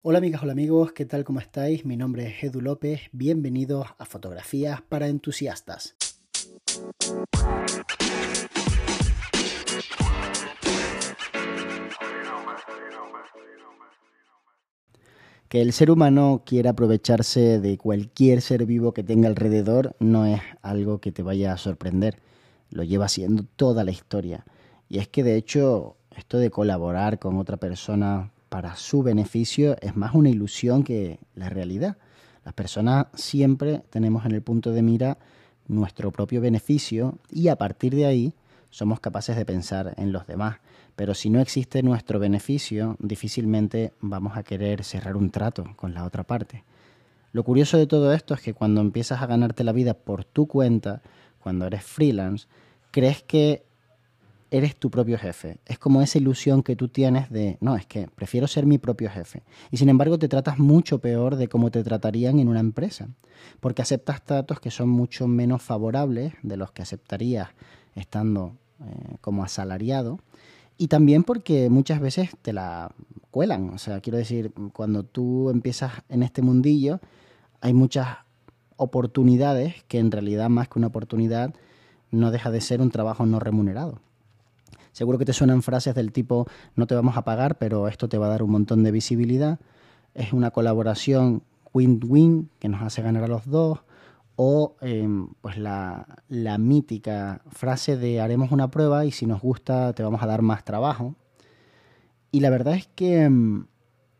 Hola amigas, hola amigos, ¿qué tal? ¿Cómo estáis? Mi nombre es Edu López, bienvenidos a Fotografías para Entusiastas. Que el ser humano quiera aprovecharse de cualquier ser vivo que tenga alrededor no es algo que te vaya a sorprender, lo lleva haciendo toda la historia. Y es que de hecho esto de colaborar con otra persona para su beneficio es más una ilusión que la realidad. Las personas siempre tenemos en el punto de mira nuestro propio beneficio y a partir de ahí somos capaces de pensar en los demás. Pero si no existe nuestro beneficio, difícilmente vamos a querer cerrar un trato con la otra parte. Lo curioso de todo esto es que cuando empiezas a ganarte la vida por tu cuenta, cuando eres freelance, crees que eres tu propio jefe. Es como esa ilusión que tú tienes de, no, es que prefiero ser mi propio jefe. Y sin embargo te tratas mucho peor de cómo te tratarían en una empresa, porque aceptas tratos que son mucho menos favorables de los que aceptarías estando eh, como asalariado. Y también porque muchas veces te la cuelan. O sea, quiero decir, cuando tú empiezas en este mundillo, hay muchas oportunidades que en realidad más que una oportunidad no deja de ser un trabajo no remunerado. Seguro que te suenan frases del tipo, no te vamos a pagar, pero esto te va a dar un montón de visibilidad. Es una colaboración win-win que nos hace ganar a los dos. O em, pues la, mítica frase de haremos una prueba y si nos gusta te vamos a dar más trabajo. Y la verdad es que, em,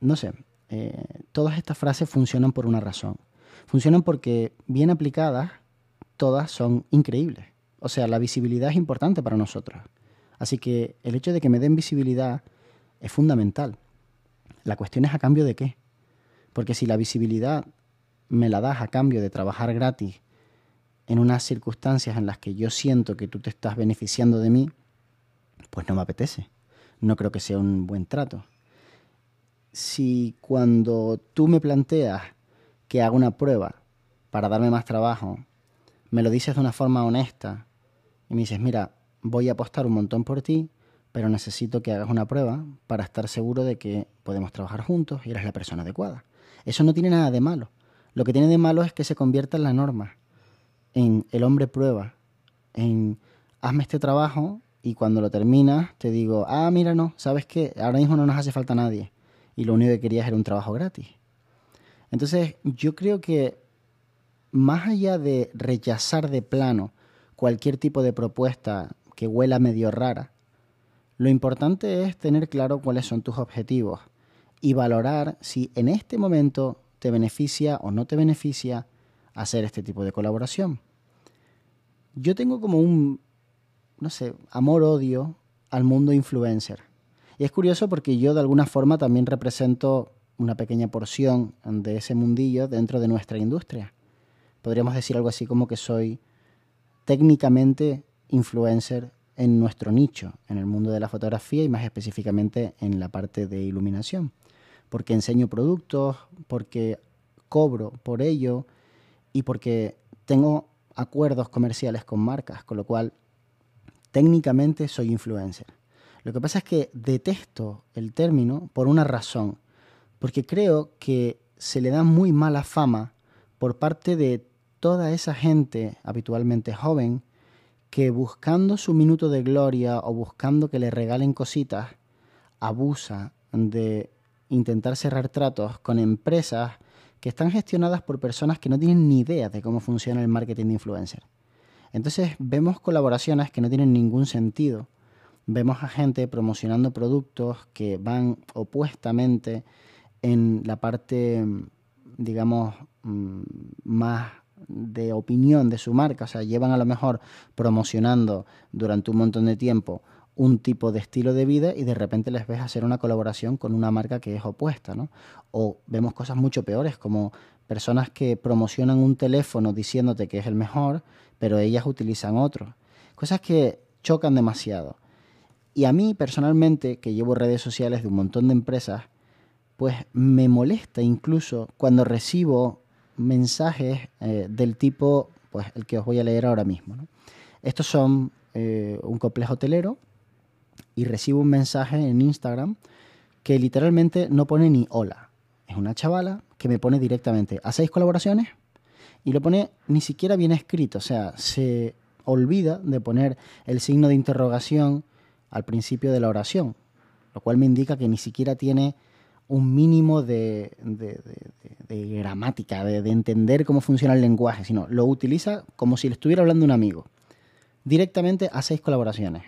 no sé, eh, todas estas frases funcionan por una razón. Funcionan porque bien aplicadas, todas son increíbles. O sea, la visibilidad es importante para nosotros. Así que el hecho de que me den visibilidad es fundamental. La cuestión es a cambio de qué. Porque si la visibilidad me la das a cambio de trabajar gratis en unas circunstancias en las que yo siento que tú te estás beneficiando de mí, pues no me apetece. No creo que sea un buen trato. Si cuando tú me planteas que haga una prueba para darme más trabajo, me lo dices de una forma honesta y me dices, mira, voy a apostar un montón por ti, pero necesito que hagas una prueba para estar seguro de que podemos trabajar juntos y eres la persona adecuada. Eso no tiene nada de malo. Lo que tiene de malo es que se convierta en la norma, en el hombre prueba, en hazme este trabajo y cuando lo terminas te digo, ah, mira, no, ¿sabes qué? Ahora mismo no nos hace falta nadie y lo único que querías era un trabajo gratis. Entonces, yo creo que más allá de rechazar de plano cualquier tipo de propuesta que huela medio rara. Lo importante es tener claro cuáles son tus objetivos y valorar si en este momento te beneficia o no te beneficia hacer este tipo de colaboración. Yo tengo como un, no sé, amor-odio al mundo influencer. Y es curioso porque yo de alguna forma también represento una pequeña porción de ese mundillo dentro de nuestra industria. Podríamos decir algo así como que soy técnicamente influencer en nuestro nicho, en el mundo de la fotografía y más específicamente en la parte de iluminación. Porque enseño productos, porque cobro por ello y porque tengo acuerdos comerciales con marcas, con lo cual técnicamente soy influencer. Lo que pasa es que detesto el término por una razón, porque creo que se le da muy mala fama por parte de toda esa gente habitualmente joven que buscando su minuto de gloria o buscando que le regalen cositas, abusa de intentar cerrar tratos con empresas que están gestionadas por personas que no tienen ni idea de cómo funciona el marketing de influencer. Entonces vemos colaboraciones que no tienen ningún sentido. Vemos a gente promocionando productos que van opuestamente en la parte, digamos, mm, más de opinión de su marca, o sea, llevan a lo mejor promocionando durante un montón de tiempo un tipo de estilo de vida y de repente les ves hacer una colaboración con una marca que es opuesta, ¿no? O vemos cosas mucho peores como personas que promocionan un teléfono diciéndote que es el mejor, pero ellas utilizan otro. Cosas que chocan demasiado. Y a mí personalmente, que llevo redes sociales de un montón de empresas, pues me molesta incluso cuando recibo mensajes eh, del tipo, pues el que os voy a leer ahora mismo. Estos son eh, un complejo hotelero y recibo un mensaje en Instagram que literalmente no pone ni hola. es una chavala que me pone directamente, ¿hacéis colaboraciones? Y lo pone ni siquiera bien escrito, o sea, se olvida de poner el signo de interrogación al principio de la oración, lo cual me indica que ni siquiera tiene un mínimo de, gramática, de, entender cómo funciona el lenguaje, sino lo utiliza como si le estuviera hablando un amigo. Directamente hacéis colaboraciones.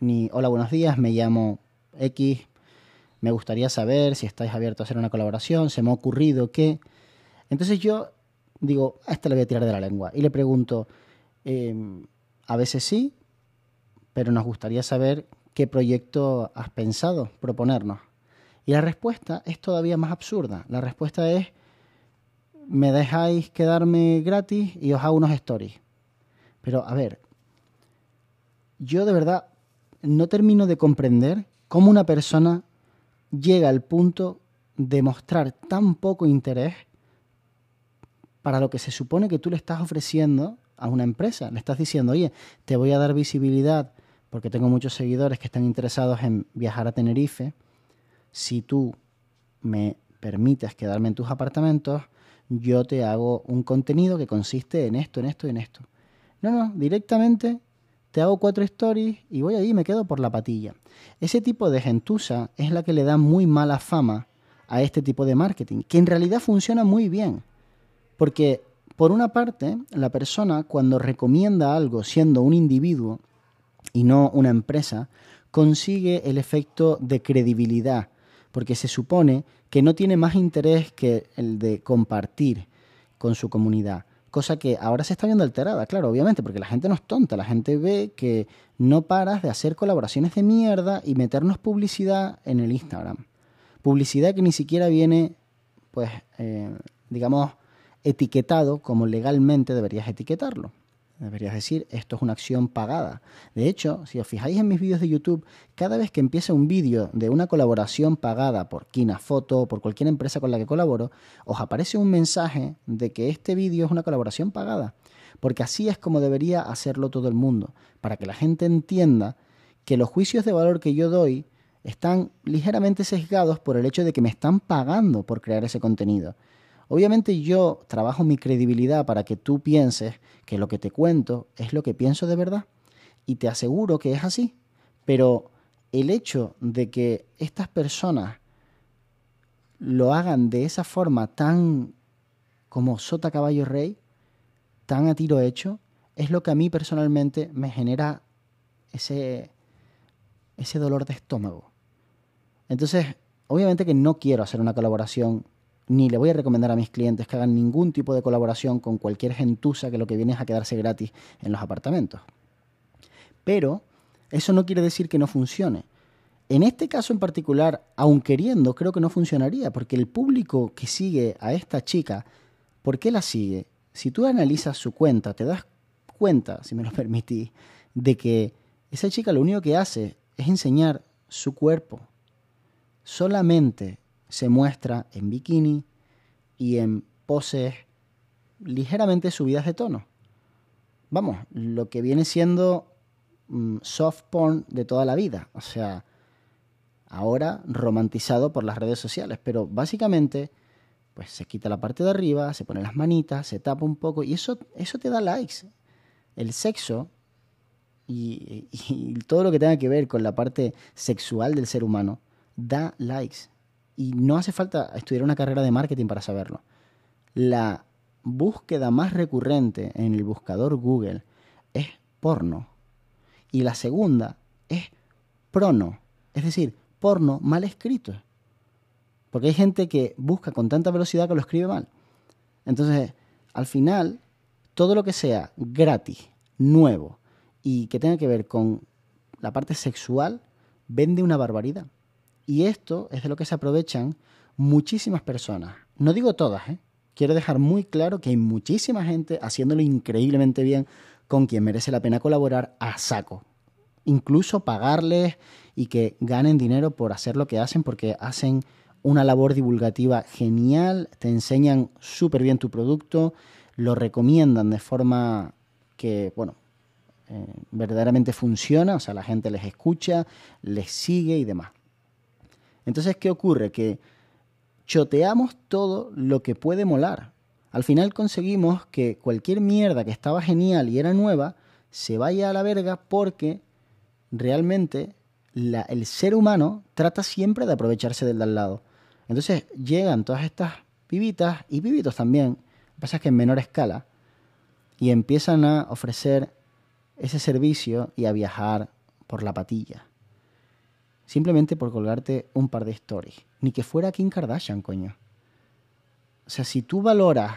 Ni hola, buenos días, me llamo X, me gustaría saber si estáis abiertos a hacer una colaboración, se me ha ocurrido que... Entonces yo digo, a esta le voy a tirar de la lengua y le pregunto, em, a veces sí, pero nos gustaría saber qué proyecto has pensado proponernos. Y la respuesta es todavía más absurda. La respuesta es, me dejáis quedarme gratis y os hago unos stories. Pero a ver, yo de verdad no termino de comprender cómo una persona llega al punto de mostrar tan poco interés para lo que se supone que tú le estás ofreciendo a una empresa. Le estás diciendo, oye, te voy a dar visibilidad porque tengo muchos seguidores que están interesados en viajar a Tenerife. Si tú me permites quedarme en tus apartamentos, yo te hago un contenido que consiste en esto, en esto y en esto. No, no, directamente te hago cuatro stories y voy ahí y me quedo por la patilla. Ese tipo de gentuza es la que le da muy mala fama a este tipo de marketing, que en realidad funciona muy bien. Porque, por una parte, la persona cuando recomienda algo siendo un individuo y no una empresa, consigue el efecto de credibilidad, porque se supone que no tiene más interés que el de compartir con su comunidad cosa que ahora se está viendo alterada, claro, obviamente, porque la gente no es tonta, la gente ve que no paras de hacer colaboraciones de mierda y meternos publicidad en el Instagram. Publicidad que ni siquiera viene, pues, eh, digamos, etiquetado como legalmente deberías etiquetarlo. Deberías decir, esto es una acción pagada. De hecho, si os fijáis en mis vídeos de YouTube, cada vez que empieza un vídeo de una colaboración pagada por Kina Foto o por cualquier empresa con la que colaboro, os aparece un mensaje de que este vídeo es una colaboración pagada. Porque así es como debería hacerlo todo el mundo, para que la gente entienda que los juicios de valor que yo doy están ligeramente sesgados por el hecho de que me están pagando por crear ese contenido. Obviamente yo trabajo mi credibilidad para que tú pienses que lo que te cuento es lo que pienso de verdad. Y te aseguro que es así. Pero el hecho de que estas personas lo hagan de esa forma tan como sota caballo rey, tan a tiro hecho, es lo que a mí personalmente me genera ese, ese dolor de estómago. Entonces, obviamente que no quiero hacer una colaboración ni le voy a recomendar a mis clientes que hagan ningún tipo de colaboración con cualquier gentuza que lo que viene es a quedarse gratis en los apartamentos. Pero eso no quiere decir que no funcione. En este caso en particular, aun queriendo, creo que no funcionaría, porque el público que sigue a esta chica, ¿por qué la sigue? Si tú analizas su cuenta, te das cuenta, si me lo permitís, de que esa chica lo único que hace es enseñar su cuerpo. Solamente se muestra en bikini y en poses ligeramente subidas de tono. Vamos, lo que viene siendo mm, soft porn de toda la vida. O sea, ahora romantizado por las redes sociales. Pero básicamente, pues se quita la parte de arriba, se pone las manitas, se tapa un poco y eso, eso te da likes. El sexo y, y todo lo que tenga que ver con la parte sexual del ser humano da likes. Y no hace falta estudiar una carrera de marketing para saberlo. La búsqueda más recurrente en el buscador Google es porno. Y la segunda es prono. Es decir, porno mal escrito. Porque hay gente que busca con tanta velocidad que lo escribe mal. Entonces, al final, todo lo que sea gratis, nuevo y que tenga que ver con la parte sexual, vende una barbaridad. Y esto es de lo que se aprovechan muchísimas personas. No digo todas, ¿eh? Quiero dejar muy claro que hay muchísima gente haciéndolo increíblemente bien con quien merece la pena colaborar a saco. Incluso pagarles y que ganen dinero por hacer lo que hacen porque hacen una labor divulgativa genial, te enseñan súper bien tu producto, lo recomiendan de forma que, bueno, eh, verdaderamente funciona, o sea, la gente les escucha, les sigue y demás. Entonces, ¿qué ocurre? Que choteamos todo lo que puede molar. Al final conseguimos que cualquier mierda que estaba genial y era nueva se vaya a la verga porque realmente el ser humano trata siempre de aprovecharse del de al lado. Entonces llegan todas estas pibitas y pibitos también, lo que pasa es que en menor escala, y empiezan a ofrecer ese servicio y a viajar por la patilla. Simplemente por colgarte un par de stories. Ni que fuera Kim Kardashian, coño. O sea, si tú valoras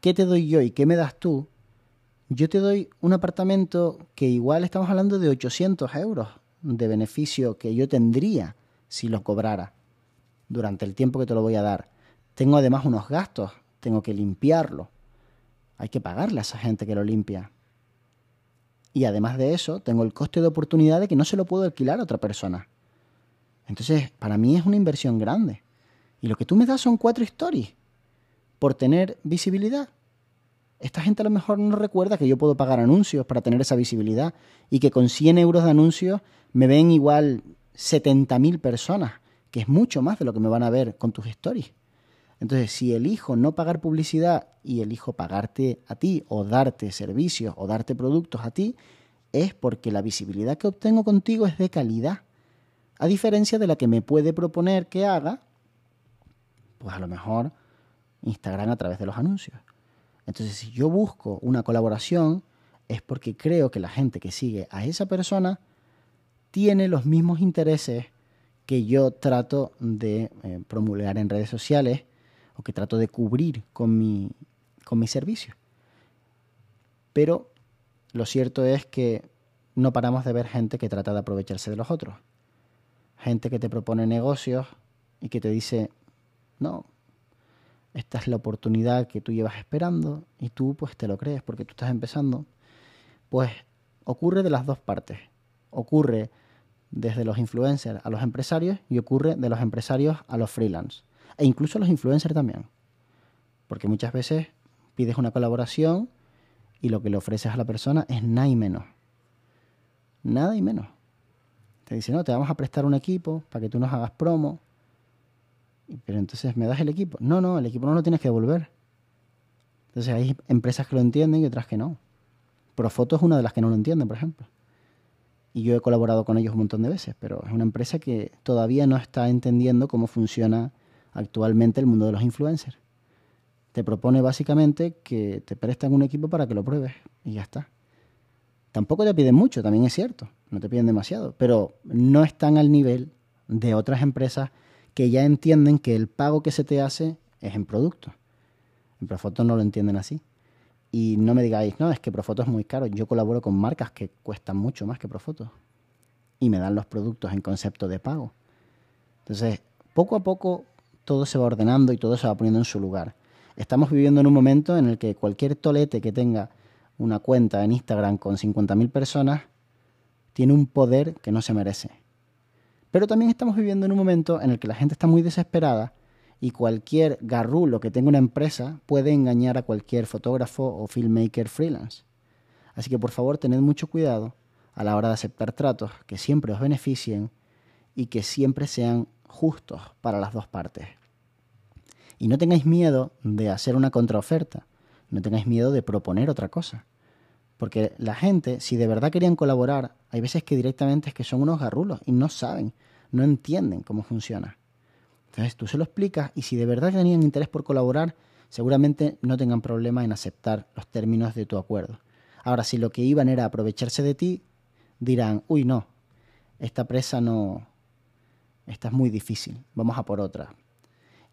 qué te doy yo y qué me das tú, yo te doy un apartamento que igual estamos hablando de 800 euros de beneficio que yo tendría si lo cobrara durante el tiempo que te lo voy a dar. Tengo además unos gastos, tengo que limpiarlo. Hay que pagarle a esa gente que lo limpia. Y además de eso, tengo el coste de oportunidad de que no se lo puedo alquilar a otra persona. Entonces, para mí es una inversión grande. Y lo que tú me das son cuatro stories por tener visibilidad. Esta gente a lo mejor no recuerda que yo puedo pagar anuncios para tener esa visibilidad y que con 100 euros de anuncios me ven igual 70.000 personas, que es mucho más de lo que me van a ver con tus stories. Entonces, si elijo no pagar publicidad y elijo pagarte a ti o darte servicios o darte productos a ti, es porque la visibilidad que obtengo contigo es de calidad. A diferencia de la que me puede proponer que haga, pues a lo mejor Instagram a través de los anuncios. Entonces, si yo busco una colaboración, es porque creo que la gente que sigue a esa persona tiene los mismos intereses que yo trato de eh, promulgar en redes sociales o que trato de cubrir con mi, con mi servicio. Pero lo cierto es que no paramos de ver gente que trata de aprovecharse de los otros. Gente que te propone negocios y que te dice, no, esta es la oportunidad que tú llevas esperando y tú pues te lo crees porque tú estás empezando. Pues ocurre de las dos partes. Ocurre desde los influencers a los empresarios y ocurre de los empresarios a los freelance e incluso los influencers también. Porque muchas veces pides una colaboración y lo que le ofreces a la persona es nada y menos. Nada y menos. Te dice, no, te vamos a prestar un equipo para que tú nos hagas promo. Pero entonces, ¿me das el equipo? No, no, el equipo no lo tienes que devolver. Entonces hay empresas que lo entienden y otras que no. Profoto es una de las que no lo entienden, por ejemplo. Y yo he colaborado con ellos un montón de veces, pero es una empresa que todavía no está entendiendo cómo funciona actualmente el mundo de los influencers. Te propone básicamente que te prestan un equipo para que lo pruebes y ya está. Tampoco te piden mucho, también es cierto, no te piden demasiado, pero no están al nivel de otras empresas que ya entienden que el pago que se te hace es en producto. En Profoto no lo entienden así. Y no me digáis, no, es que Profoto es muy caro. Yo colaboro con marcas que cuestan mucho más que Profoto. Y me dan los productos en concepto de pago. Entonces, poco a poco todo se va ordenando y todo se va poniendo en su lugar. Estamos viviendo en un momento en el que cualquier tolete que tenga una cuenta en Instagram con 50.000 personas tiene un poder que no se merece. Pero también estamos viviendo en un momento en el que la gente está muy desesperada y cualquier garrulo que tenga una empresa puede engañar a cualquier fotógrafo o filmmaker freelance. Así que por favor tened mucho cuidado a la hora de aceptar tratos que siempre os beneficien y que siempre sean justos para las dos partes. Y no tengáis miedo de hacer una contraoferta, no tengáis miedo de proponer otra cosa. Porque la gente, si de verdad querían colaborar, hay veces que directamente es que son unos garrulos y no saben, no entienden cómo funciona. Entonces tú se lo explicas y si de verdad tenían interés por colaborar, seguramente no tengan problema en aceptar los términos de tu acuerdo. Ahora, si lo que iban era aprovecharse de ti, dirán, uy, no, esta presa no, esta es muy difícil, vamos a por otra.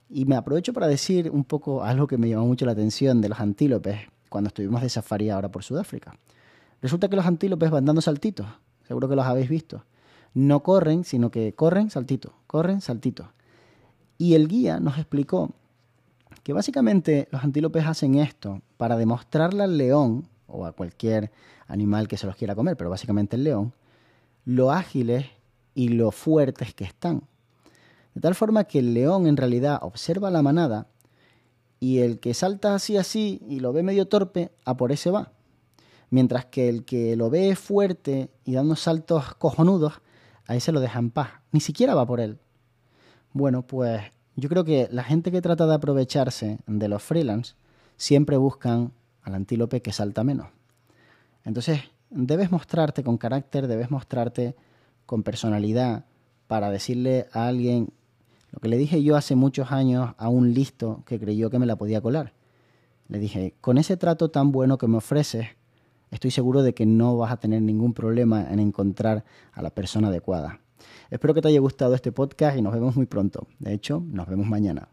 Y me aprovecho para decir un poco algo que me llamó mucho la atención de los antílopes cuando estuvimos de safari ahora por Sudáfrica. Resulta que los antílopes van dando saltitos, seguro que los habéis visto. No corren, sino que corren, saltito, corren, saltito. Y el guía nos explicó que básicamente los antílopes hacen esto para demostrarle al león, o a cualquier animal que se los quiera comer, pero básicamente el león, lo ágiles y lo fuertes que están. De tal forma que el león en realidad observa la manada y el que salta así así y lo ve medio torpe, a por ese va. Mientras que el que lo ve fuerte y dando saltos cojonudos, a ese lo deja en paz. Ni siquiera va por él. Bueno, pues yo creo que la gente que trata de aprovecharse de los freelance siempre buscan al antílope que salta menos. Entonces, debes mostrarte con carácter, debes mostrarte con personalidad para decirle a alguien lo que le dije yo hace muchos años a un listo que creyó que me la podía colar. Le dije, con ese trato tan bueno que me ofreces, estoy seguro de que no vas a tener ningún problema en encontrar a la persona adecuada. Espero que te haya gustado este podcast y nos vemos muy pronto. De hecho, nos vemos mañana.